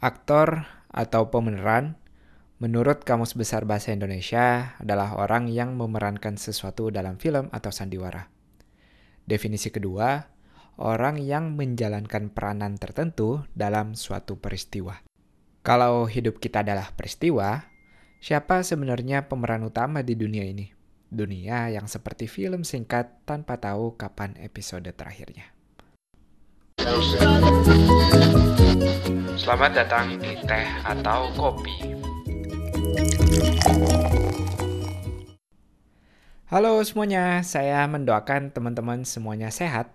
Aktor atau pemeran, menurut Kamus Besar Bahasa Indonesia, adalah orang yang memerankan sesuatu dalam film atau sandiwara. Definisi kedua, orang yang menjalankan peranan tertentu dalam suatu peristiwa. Kalau hidup kita adalah peristiwa, siapa sebenarnya pemeran utama di dunia ini? Dunia yang seperti film singkat tanpa tahu kapan episode terakhirnya. Selamat datang di teh atau kopi. Halo semuanya, saya mendoakan teman-teman semuanya sehat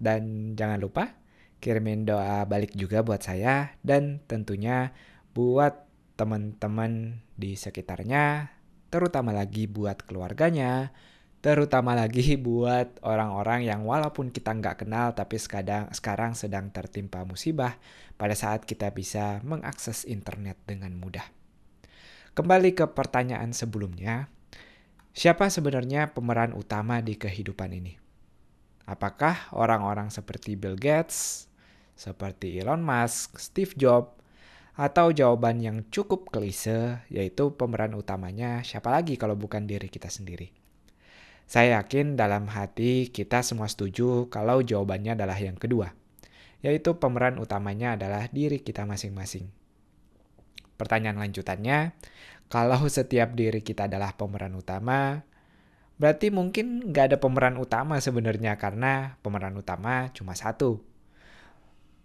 dan jangan lupa kirimin doa balik juga buat saya dan tentunya buat teman-teman di sekitarnya, terutama lagi buat keluarganya, terutama lagi buat orang-orang yang walaupun kita nggak kenal tapi sekadang, sekarang sedang tertimpa musibah pada saat kita bisa mengakses internet dengan mudah. Kembali ke pertanyaan sebelumnya, siapa sebenarnya pemeran utama di kehidupan ini? Apakah orang-orang seperti Bill Gates, seperti Elon Musk, Steve Jobs, atau jawaban yang cukup klise yaitu pemeran utamanya siapa lagi kalau bukan diri kita sendiri? Saya yakin dalam hati kita semua setuju kalau jawabannya adalah yang kedua, yaitu pemeran utamanya adalah diri kita masing-masing. Pertanyaan lanjutannya, kalau setiap diri kita adalah pemeran utama, berarti mungkin nggak ada pemeran utama sebenarnya karena pemeran utama cuma satu.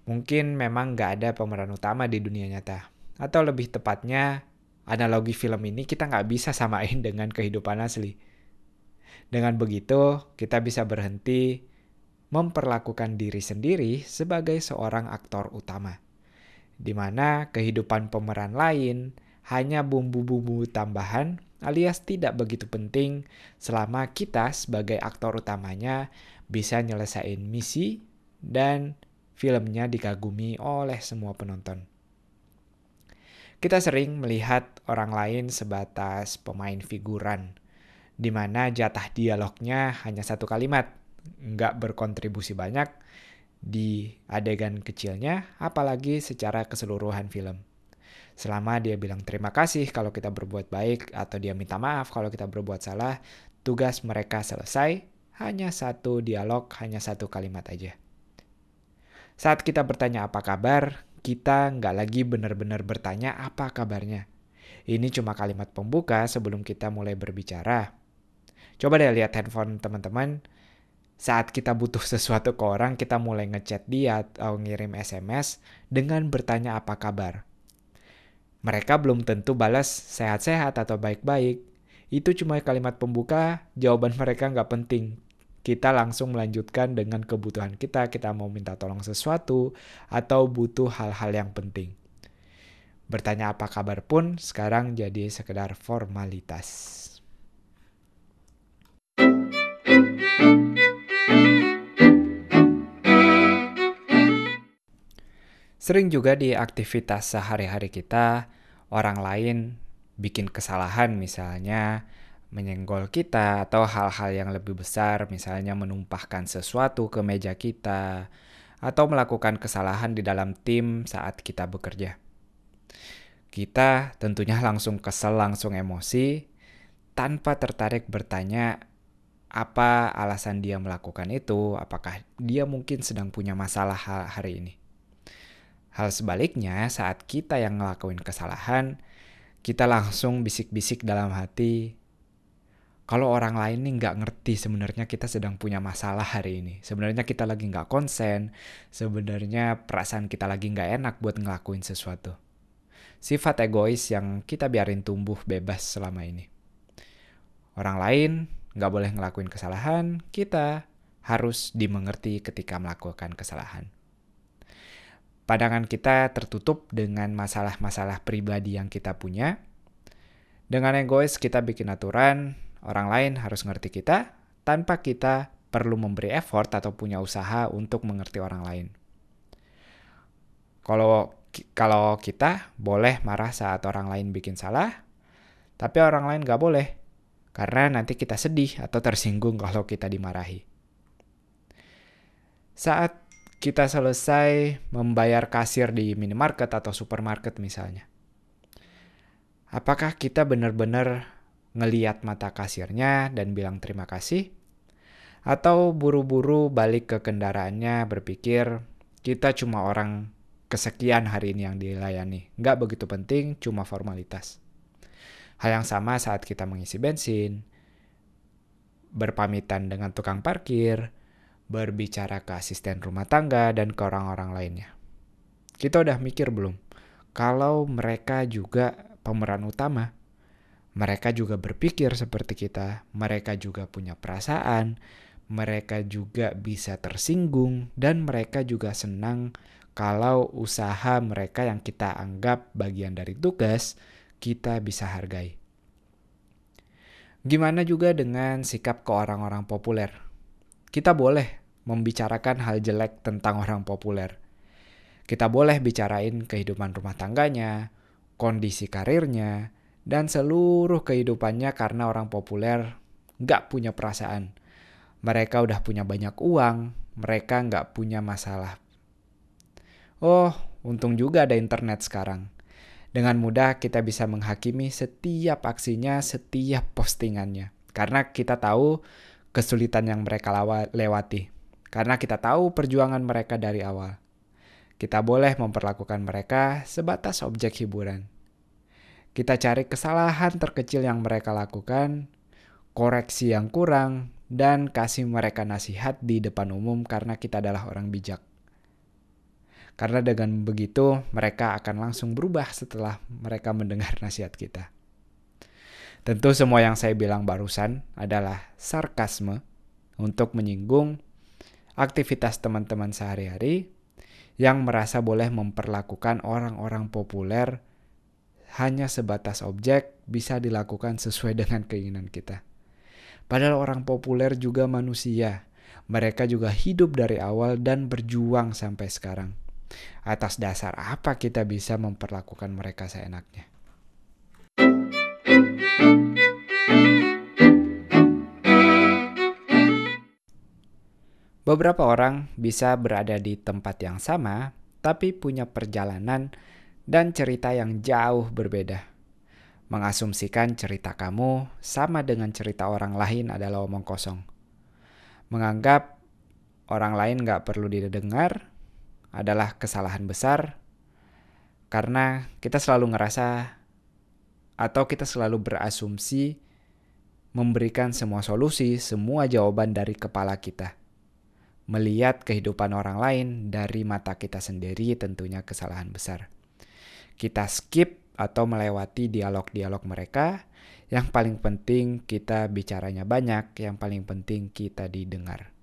Mungkin memang nggak ada pemeran utama di dunia nyata. Atau lebih tepatnya, analogi film ini kita nggak bisa samain dengan kehidupan asli dengan begitu, kita bisa berhenti memperlakukan diri sendiri sebagai seorang aktor utama, di mana kehidupan pemeran lain hanya bumbu-bumbu tambahan alias tidak begitu penting selama kita sebagai aktor utamanya bisa nyelesain misi dan filmnya dikagumi oleh semua penonton. Kita sering melihat orang lain sebatas pemain figuran di mana jatah dialognya hanya satu kalimat, nggak berkontribusi banyak di adegan kecilnya, apalagi secara keseluruhan film. Selama dia bilang terima kasih kalau kita berbuat baik atau dia minta maaf kalau kita berbuat salah, tugas mereka selesai, hanya satu dialog, hanya satu kalimat aja. Saat kita bertanya apa kabar, kita nggak lagi benar-benar bertanya apa kabarnya. Ini cuma kalimat pembuka sebelum kita mulai berbicara. Coba deh lihat handphone teman-teman. Saat kita butuh sesuatu ke orang, kita mulai ngechat dia atau ngirim SMS dengan bertanya apa kabar. Mereka belum tentu balas sehat-sehat atau baik-baik. Itu cuma kalimat pembuka, jawaban mereka nggak penting. Kita langsung melanjutkan dengan kebutuhan kita, kita mau minta tolong sesuatu, atau butuh hal-hal yang penting. Bertanya apa kabar pun sekarang jadi sekedar formalitas. Sering juga di aktivitas sehari-hari kita, orang lain bikin kesalahan misalnya menyenggol kita atau hal-hal yang lebih besar misalnya menumpahkan sesuatu ke meja kita atau melakukan kesalahan di dalam tim saat kita bekerja. Kita tentunya langsung kesel, langsung emosi tanpa tertarik bertanya apa alasan dia melakukan itu, apakah dia mungkin sedang punya masalah hari ini. Hal sebaliknya, saat kita yang ngelakuin kesalahan, kita langsung bisik-bisik dalam hati, kalau orang lain nih nggak ngerti sebenarnya kita sedang punya masalah hari ini. Sebenarnya kita lagi nggak konsen, sebenarnya perasaan kita lagi nggak enak buat ngelakuin sesuatu. Sifat egois yang kita biarin tumbuh bebas selama ini. Orang lain nggak boleh ngelakuin kesalahan, kita harus dimengerti ketika melakukan kesalahan pandangan kita tertutup dengan masalah-masalah pribadi yang kita punya. Dengan egois kita bikin aturan, orang lain harus ngerti kita tanpa kita perlu memberi effort atau punya usaha untuk mengerti orang lain. Kalau kalau kita boleh marah saat orang lain bikin salah, tapi orang lain gak boleh, karena nanti kita sedih atau tersinggung kalau kita dimarahi. Saat kita selesai membayar kasir di minimarket atau supermarket misalnya. Apakah kita benar-benar ngeliat mata kasirnya dan bilang terima kasih? Atau buru-buru balik ke kendaraannya berpikir kita cuma orang kesekian hari ini yang dilayani. Nggak begitu penting, cuma formalitas. Hal yang sama saat kita mengisi bensin, berpamitan dengan tukang parkir, berbicara ke asisten rumah tangga, dan ke orang-orang lainnya. Kita udah mikir belum? Kalau mereka juga pemeran utama. Mereka juga berpikir seperti kita, mereka juga punya perasaan, mereka juga bisa tersinggung, dan mereka juga senang kalau usaha mereka yang kita anggap bagian dari tugas, kita bisa hargai. Gimana juga dengan sikap ke orang-orang populer? Kita boleh membicarakan hal jelek tentang orang populer. Kita boleh bicarain kehidupan rumah tangganya, kondisi karirnya, dan seluruh kehidupannya karena orang populer nggak punya perasaan. Mereka udah punya banyak uang, mereka nggak punya masalah. Oh, untung juga ada internet sekarang. Dengan mudah kita bisa menghakimi setiap aksinya, setiap postingannya. Karena kita tahu kesulitan yang mereka lewati. Karena kita tahu perjuangan mereka dari awal. Kita boleh memperlakukan mereka sebatas objek hiburan. Kita cari kesalahan terkecil yang mereka lakukan, koreksi yang kurang, dan kasih mereka nasihat di depan umum karena kita adalah orang bijak. Karena dengan begitu, mereka akan langsung berubah setelah mereka mendengar nasihat kita. Tentu semua yang saya bilang barusan adalah sarkasme untuk menyinggung aktivitas teman-teman sehari-hari yang merasa boleh memperlakukan orang-orang populer hanya sebatas objek bisa dilakukan sesuai dengan keinginan kita. Padahal orang populer juga manusia. Mereka juga hidup dari awal dan berjuang sampai sekarang. Atas dasar apa kita bisa memperlakukan mereka seenaknya? Beberapa orang bisa berada di tempat yang sama, tapi punya perjalanan dan cerita yang jauh berbeda. Mengasumsikan cerita kamu sama dengan cerita orang lain adalah omong kosong. Menganggap orang lain gak perlu didengar adalah kesalahan besar karena kita selalu ngerasa atau kita selalu berasumsi memberikan semua solusi, semua jawaban dari kepala kita melihat kehidupan orang lain dari mata kita sendiri tentunya kesalahan besar. Kita skip atau melewati dialog-dialog mereka. Yang paling penting kita bicaranya banyak, yang paling penting kita didengar.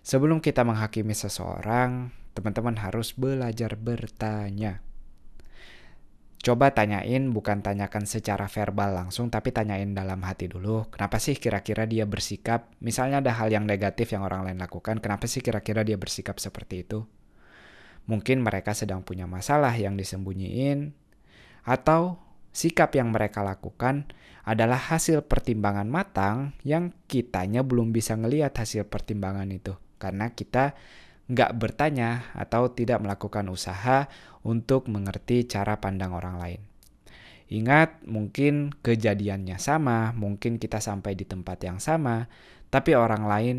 Sebelum kita menghakimi seseorang, teman-teman harus belajar bertanya. Coba tanyain, bukan tanyakan secara verbal langsung, tapi tanyain dalam hati dulu. Kenapa sih kira-kira dia bersikap? Misalnya ada hal yang negatif yang orang lain lakukan, kenapa sih kira-kira dia bersikap seperti itu? Mungkin mereka sedang punya masalah yang disembunyiin, atau sikap yang mereka lakukan adalah hasil pertimbangan matang yang kitanya belum bisa ngelihat hasil pertimbangan itu. Karena kita nggak bertanya atau tidak melakukan usaha untuk mengerti cara pandang orang lain. Ingat, mungkin kejadiannya sama, mungkin kita sampai di tempat yang sama, tapi orang lain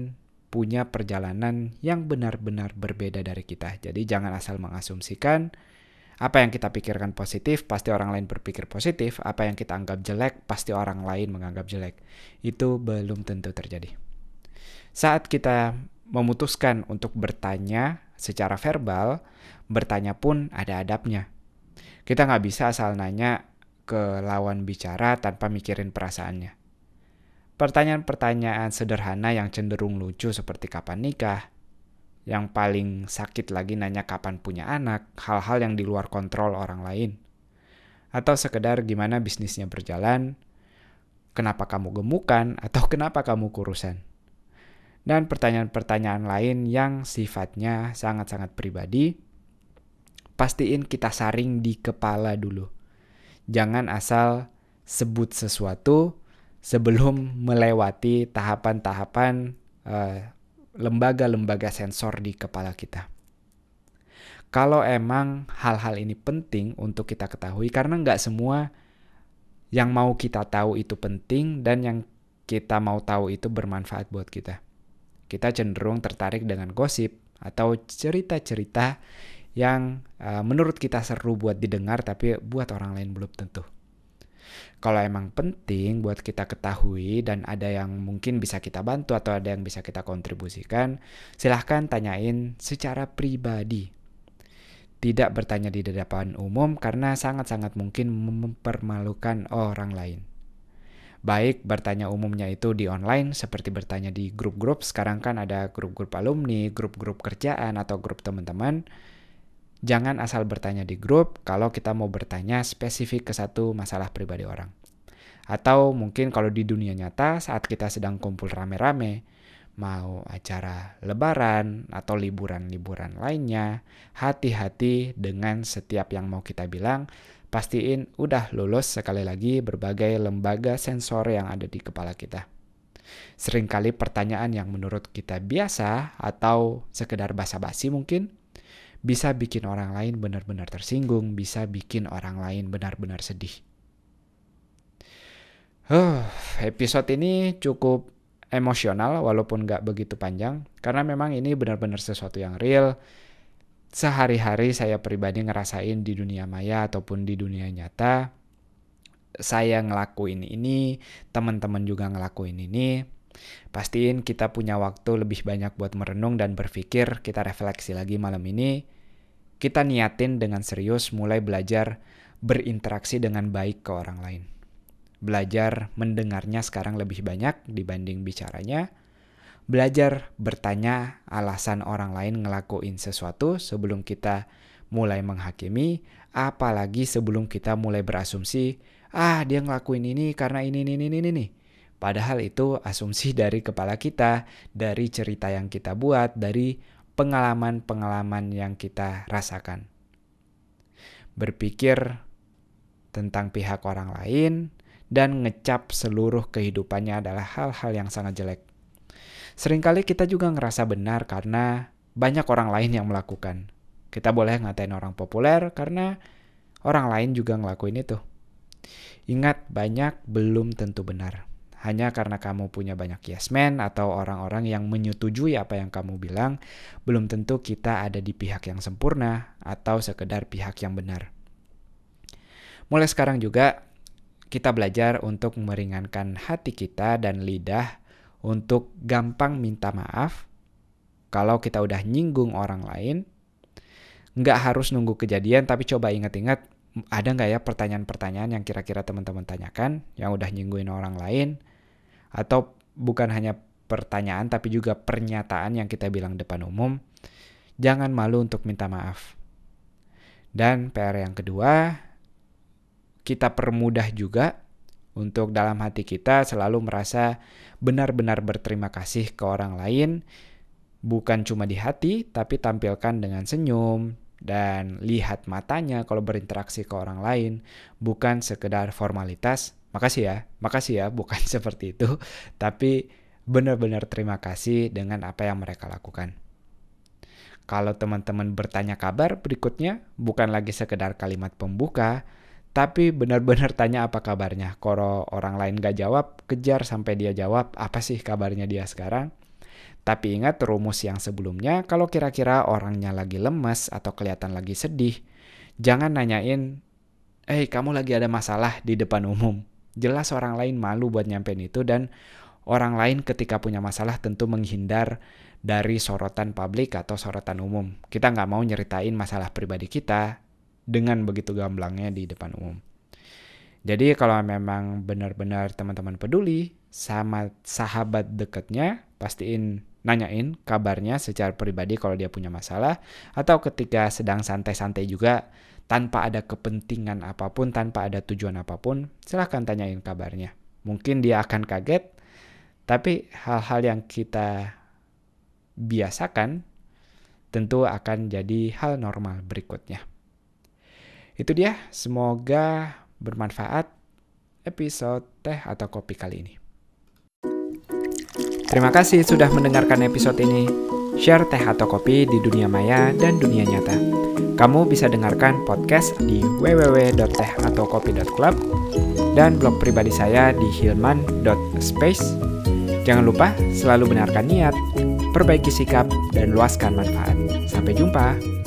punya perjalanan yang benar-benar berbeda dari kita. Jadi jangan asal mengasumsikan apa yang kita pikirkan positif, pasti orang lain berpikir positif. Apa yang kita anggap jelek, pasti orang lain menganggap jelek. Itu belum tentu terjadi. Saat kita memutuskan untuk bertanya secara verbal, bertanya pun ada adabnya. Kita nggak bisa asal nanya ke lawan bicara tanpa mikirin perasaannya. Pertanyaan-pertanyaan sederhana yang cenderung lucu seperti kapan nikah, yang paling sakit lagi nanya kapan punya anak, hal-hal yang di luar kontrol orang lain. Atau sekedar gimana bisnisnya berjalan, kenapa kamu gemukan, atau kenapa kamu kurusan dan pertanyaan-pertanyaan lain yang sifatnya sangat-sangat pribadi, pastiin kita saring di kepala dulu. Jangan asal sebut sesuatu sebelum melewati tahapan-tahapan uh, lembaga-lembaga sensor di kepala kita. Kalau emang hal-hal ini penting untuk kita ketahui, karena nggak semua yang mau kita tahu itu penting dan yang kita mau tahu itu bermanfaat buat kita. Kita cenderung tertarik dengan gosip atau cerita-cerita yang uh, menurut kita seru buat didengar tapi buat orang lain belum tentu. Kalau emang penting buat kita ketahui dan ada yang mungkin bisa kita bantu atau ada yang bisa kita kontribusikan, silahkan tanyain secara pribadi. Tidak bertanya di hadapan umum karena sangat-sangat mungkin mempermalukan orang lain. Baik bertanya umumnya itu di online seperti bertanya di grup-grup. Sekarang kan ada grup-grup alumni, grup-grup kerjaan atau grup teman-teman. Jangan asal bertanya di grup kalau kita mau bertanya spesifik ke satu masalah pribadi orang. Atau mungkin kalau di dunia nyata saat kita sedang kumpul rame-rame, mau acara lebaran atau liburan-liburan lainnya, hati-hati dengan setiap yang mau kita bilang pastiin udah lulus sekali lagi berbagai lembaga sensor yang ada di kepala kita. Seringkali pertanyaan yang menurut kita biasa atau sekedar basa-basi mungkin bisa bikin orang lain benar-benar tersinggung, bisa bikin orang lain benar-benar sedih. Huh, episode ini cukup emosional walaupun nggak begitu panjang karena memang ini benar-benar sesuatu yang real sehari-hari saya pribadi ngerasain di dunia maya ataupun di dunia nyata saya ngelakuin ini, teman-teman juga ngelakuin ini. Pastiin kita punya waktu lebih banyak buat merenung dan berpikir, kita refleksi lagi malam ini. Kita niatin dengan serius mulai belajar berinteraksi dengan baik ke orang lain. Belajar mendengarnya sekarang lebih banyak dibanding bicaranya belajar bertanya alasan orang lain ngelakuin sesuatu sebelum kita mulai menghakimi, apalagi sebelum kita mulai berasumsi, ah dia ngelakuin ini karena ini, ini, ini, ini. Padahal itu asumsi dari kepala kita, dari cerita yang kita buat, dari pengalaman-pengalaman yang kita rasakan. Berpikir tentang pihak orang lain dan ngecap seluruh kehidupannya adalah hal-hal yang sangat jelek. Seringkali kita juga ngerasa benar karena banyak orang lain yang melakukan. Kita boleh ngatain orang populer karena orang lain juga ngelakuin itu. Ingat, banyak belum tentu benar. Hanya karena kamu punya banyak yes man atau orang-orang yang menyetujui apa yang kamu bilang, belum tentu kita ada di pihak yang sempurna atau sekedar pihak yang benar. Mulai sekarang juga kita belajar untuk meringankan hati kita dan lidah untuk gampang minta maaf kalau kita udah nyinggung orang lain. Nggak harus nunggu kejadian, tapi coba ingat-ingat ada nggak ya pertanyaan-pertanyaan yang kira-kira teman-teman tanyakan yang udah nyingguin orang lain? Atau bukan hanya pertanyaan tapi juga pernyataan yang kita bilang depan umum. Jangan malu untuk minta maaf. Dan PR yang kedua, kita permudah juga untuk dalam hati kita selalu merasa benar-benar berterima kasih ke orang lain, bukan cuma di hati, tapi tampilkan dengan senyum dan lihat matanya kalau berinteraksi ke orang lain, bukan sekedar formalitas. Makasih ya, makasih ya, bukan seperti itu, tapi benar-benar terima kasih dengan apa yang mereka lakukan. Kalau teman-teman bertanya kabar berikutnya, bukan lagi sekedar kalimat pembuka, tapi benar-benar tanya apa kabarnya. Kalau orang lain gak jawab, kejar sampai dia jawab apa sih kabarnya dia sekarang. Tapi ingat rumus yang sebelumnya, kalau kira-kira orangnya lagi lemes atau kelihatan lagi sedih, jangan nanyain, eh hey, kamu lagi ada masalah di depan umum. Jelas orang lain malu buat nyampein itu dan orang lain ketika punya masalah tentu menghindar dari sorotan publik atau sorotan umum. Kita nggak mau nyeritain masalah pribadi kita, dengan begitu gamblangnya di depan umum. Jadi kalau memang benar-benar teman-teman peduli sama sahabat dekatnya, pastiin nanyain kabarnya secara pribadi kalau dia punya masalah atau ketika sedang santai-santai juga tanpa ada kepentingan apa pun, tanpa ada tujuan apa pun, silahkan tanyain kabarnya. Mungkin dia akan kaget, tapi hal-hal yang kita biasakan tentu akan jadi hal normal berikutnya. Itu dia, semoga bermanfaat episode teh atau kopi kali ini. Terima kasih sudah mendengarkan episode ini. Share teh atau kopi di dunia maya dan dunia nyata. Kamu bisa dengarkan podcast di www.tehataukopi.club dan blog pribadi saya di hilman.space. Jangan lupa selalu benarkan niat, perbaiki sikap, dan luaskan manfaat. Sampai jumpa.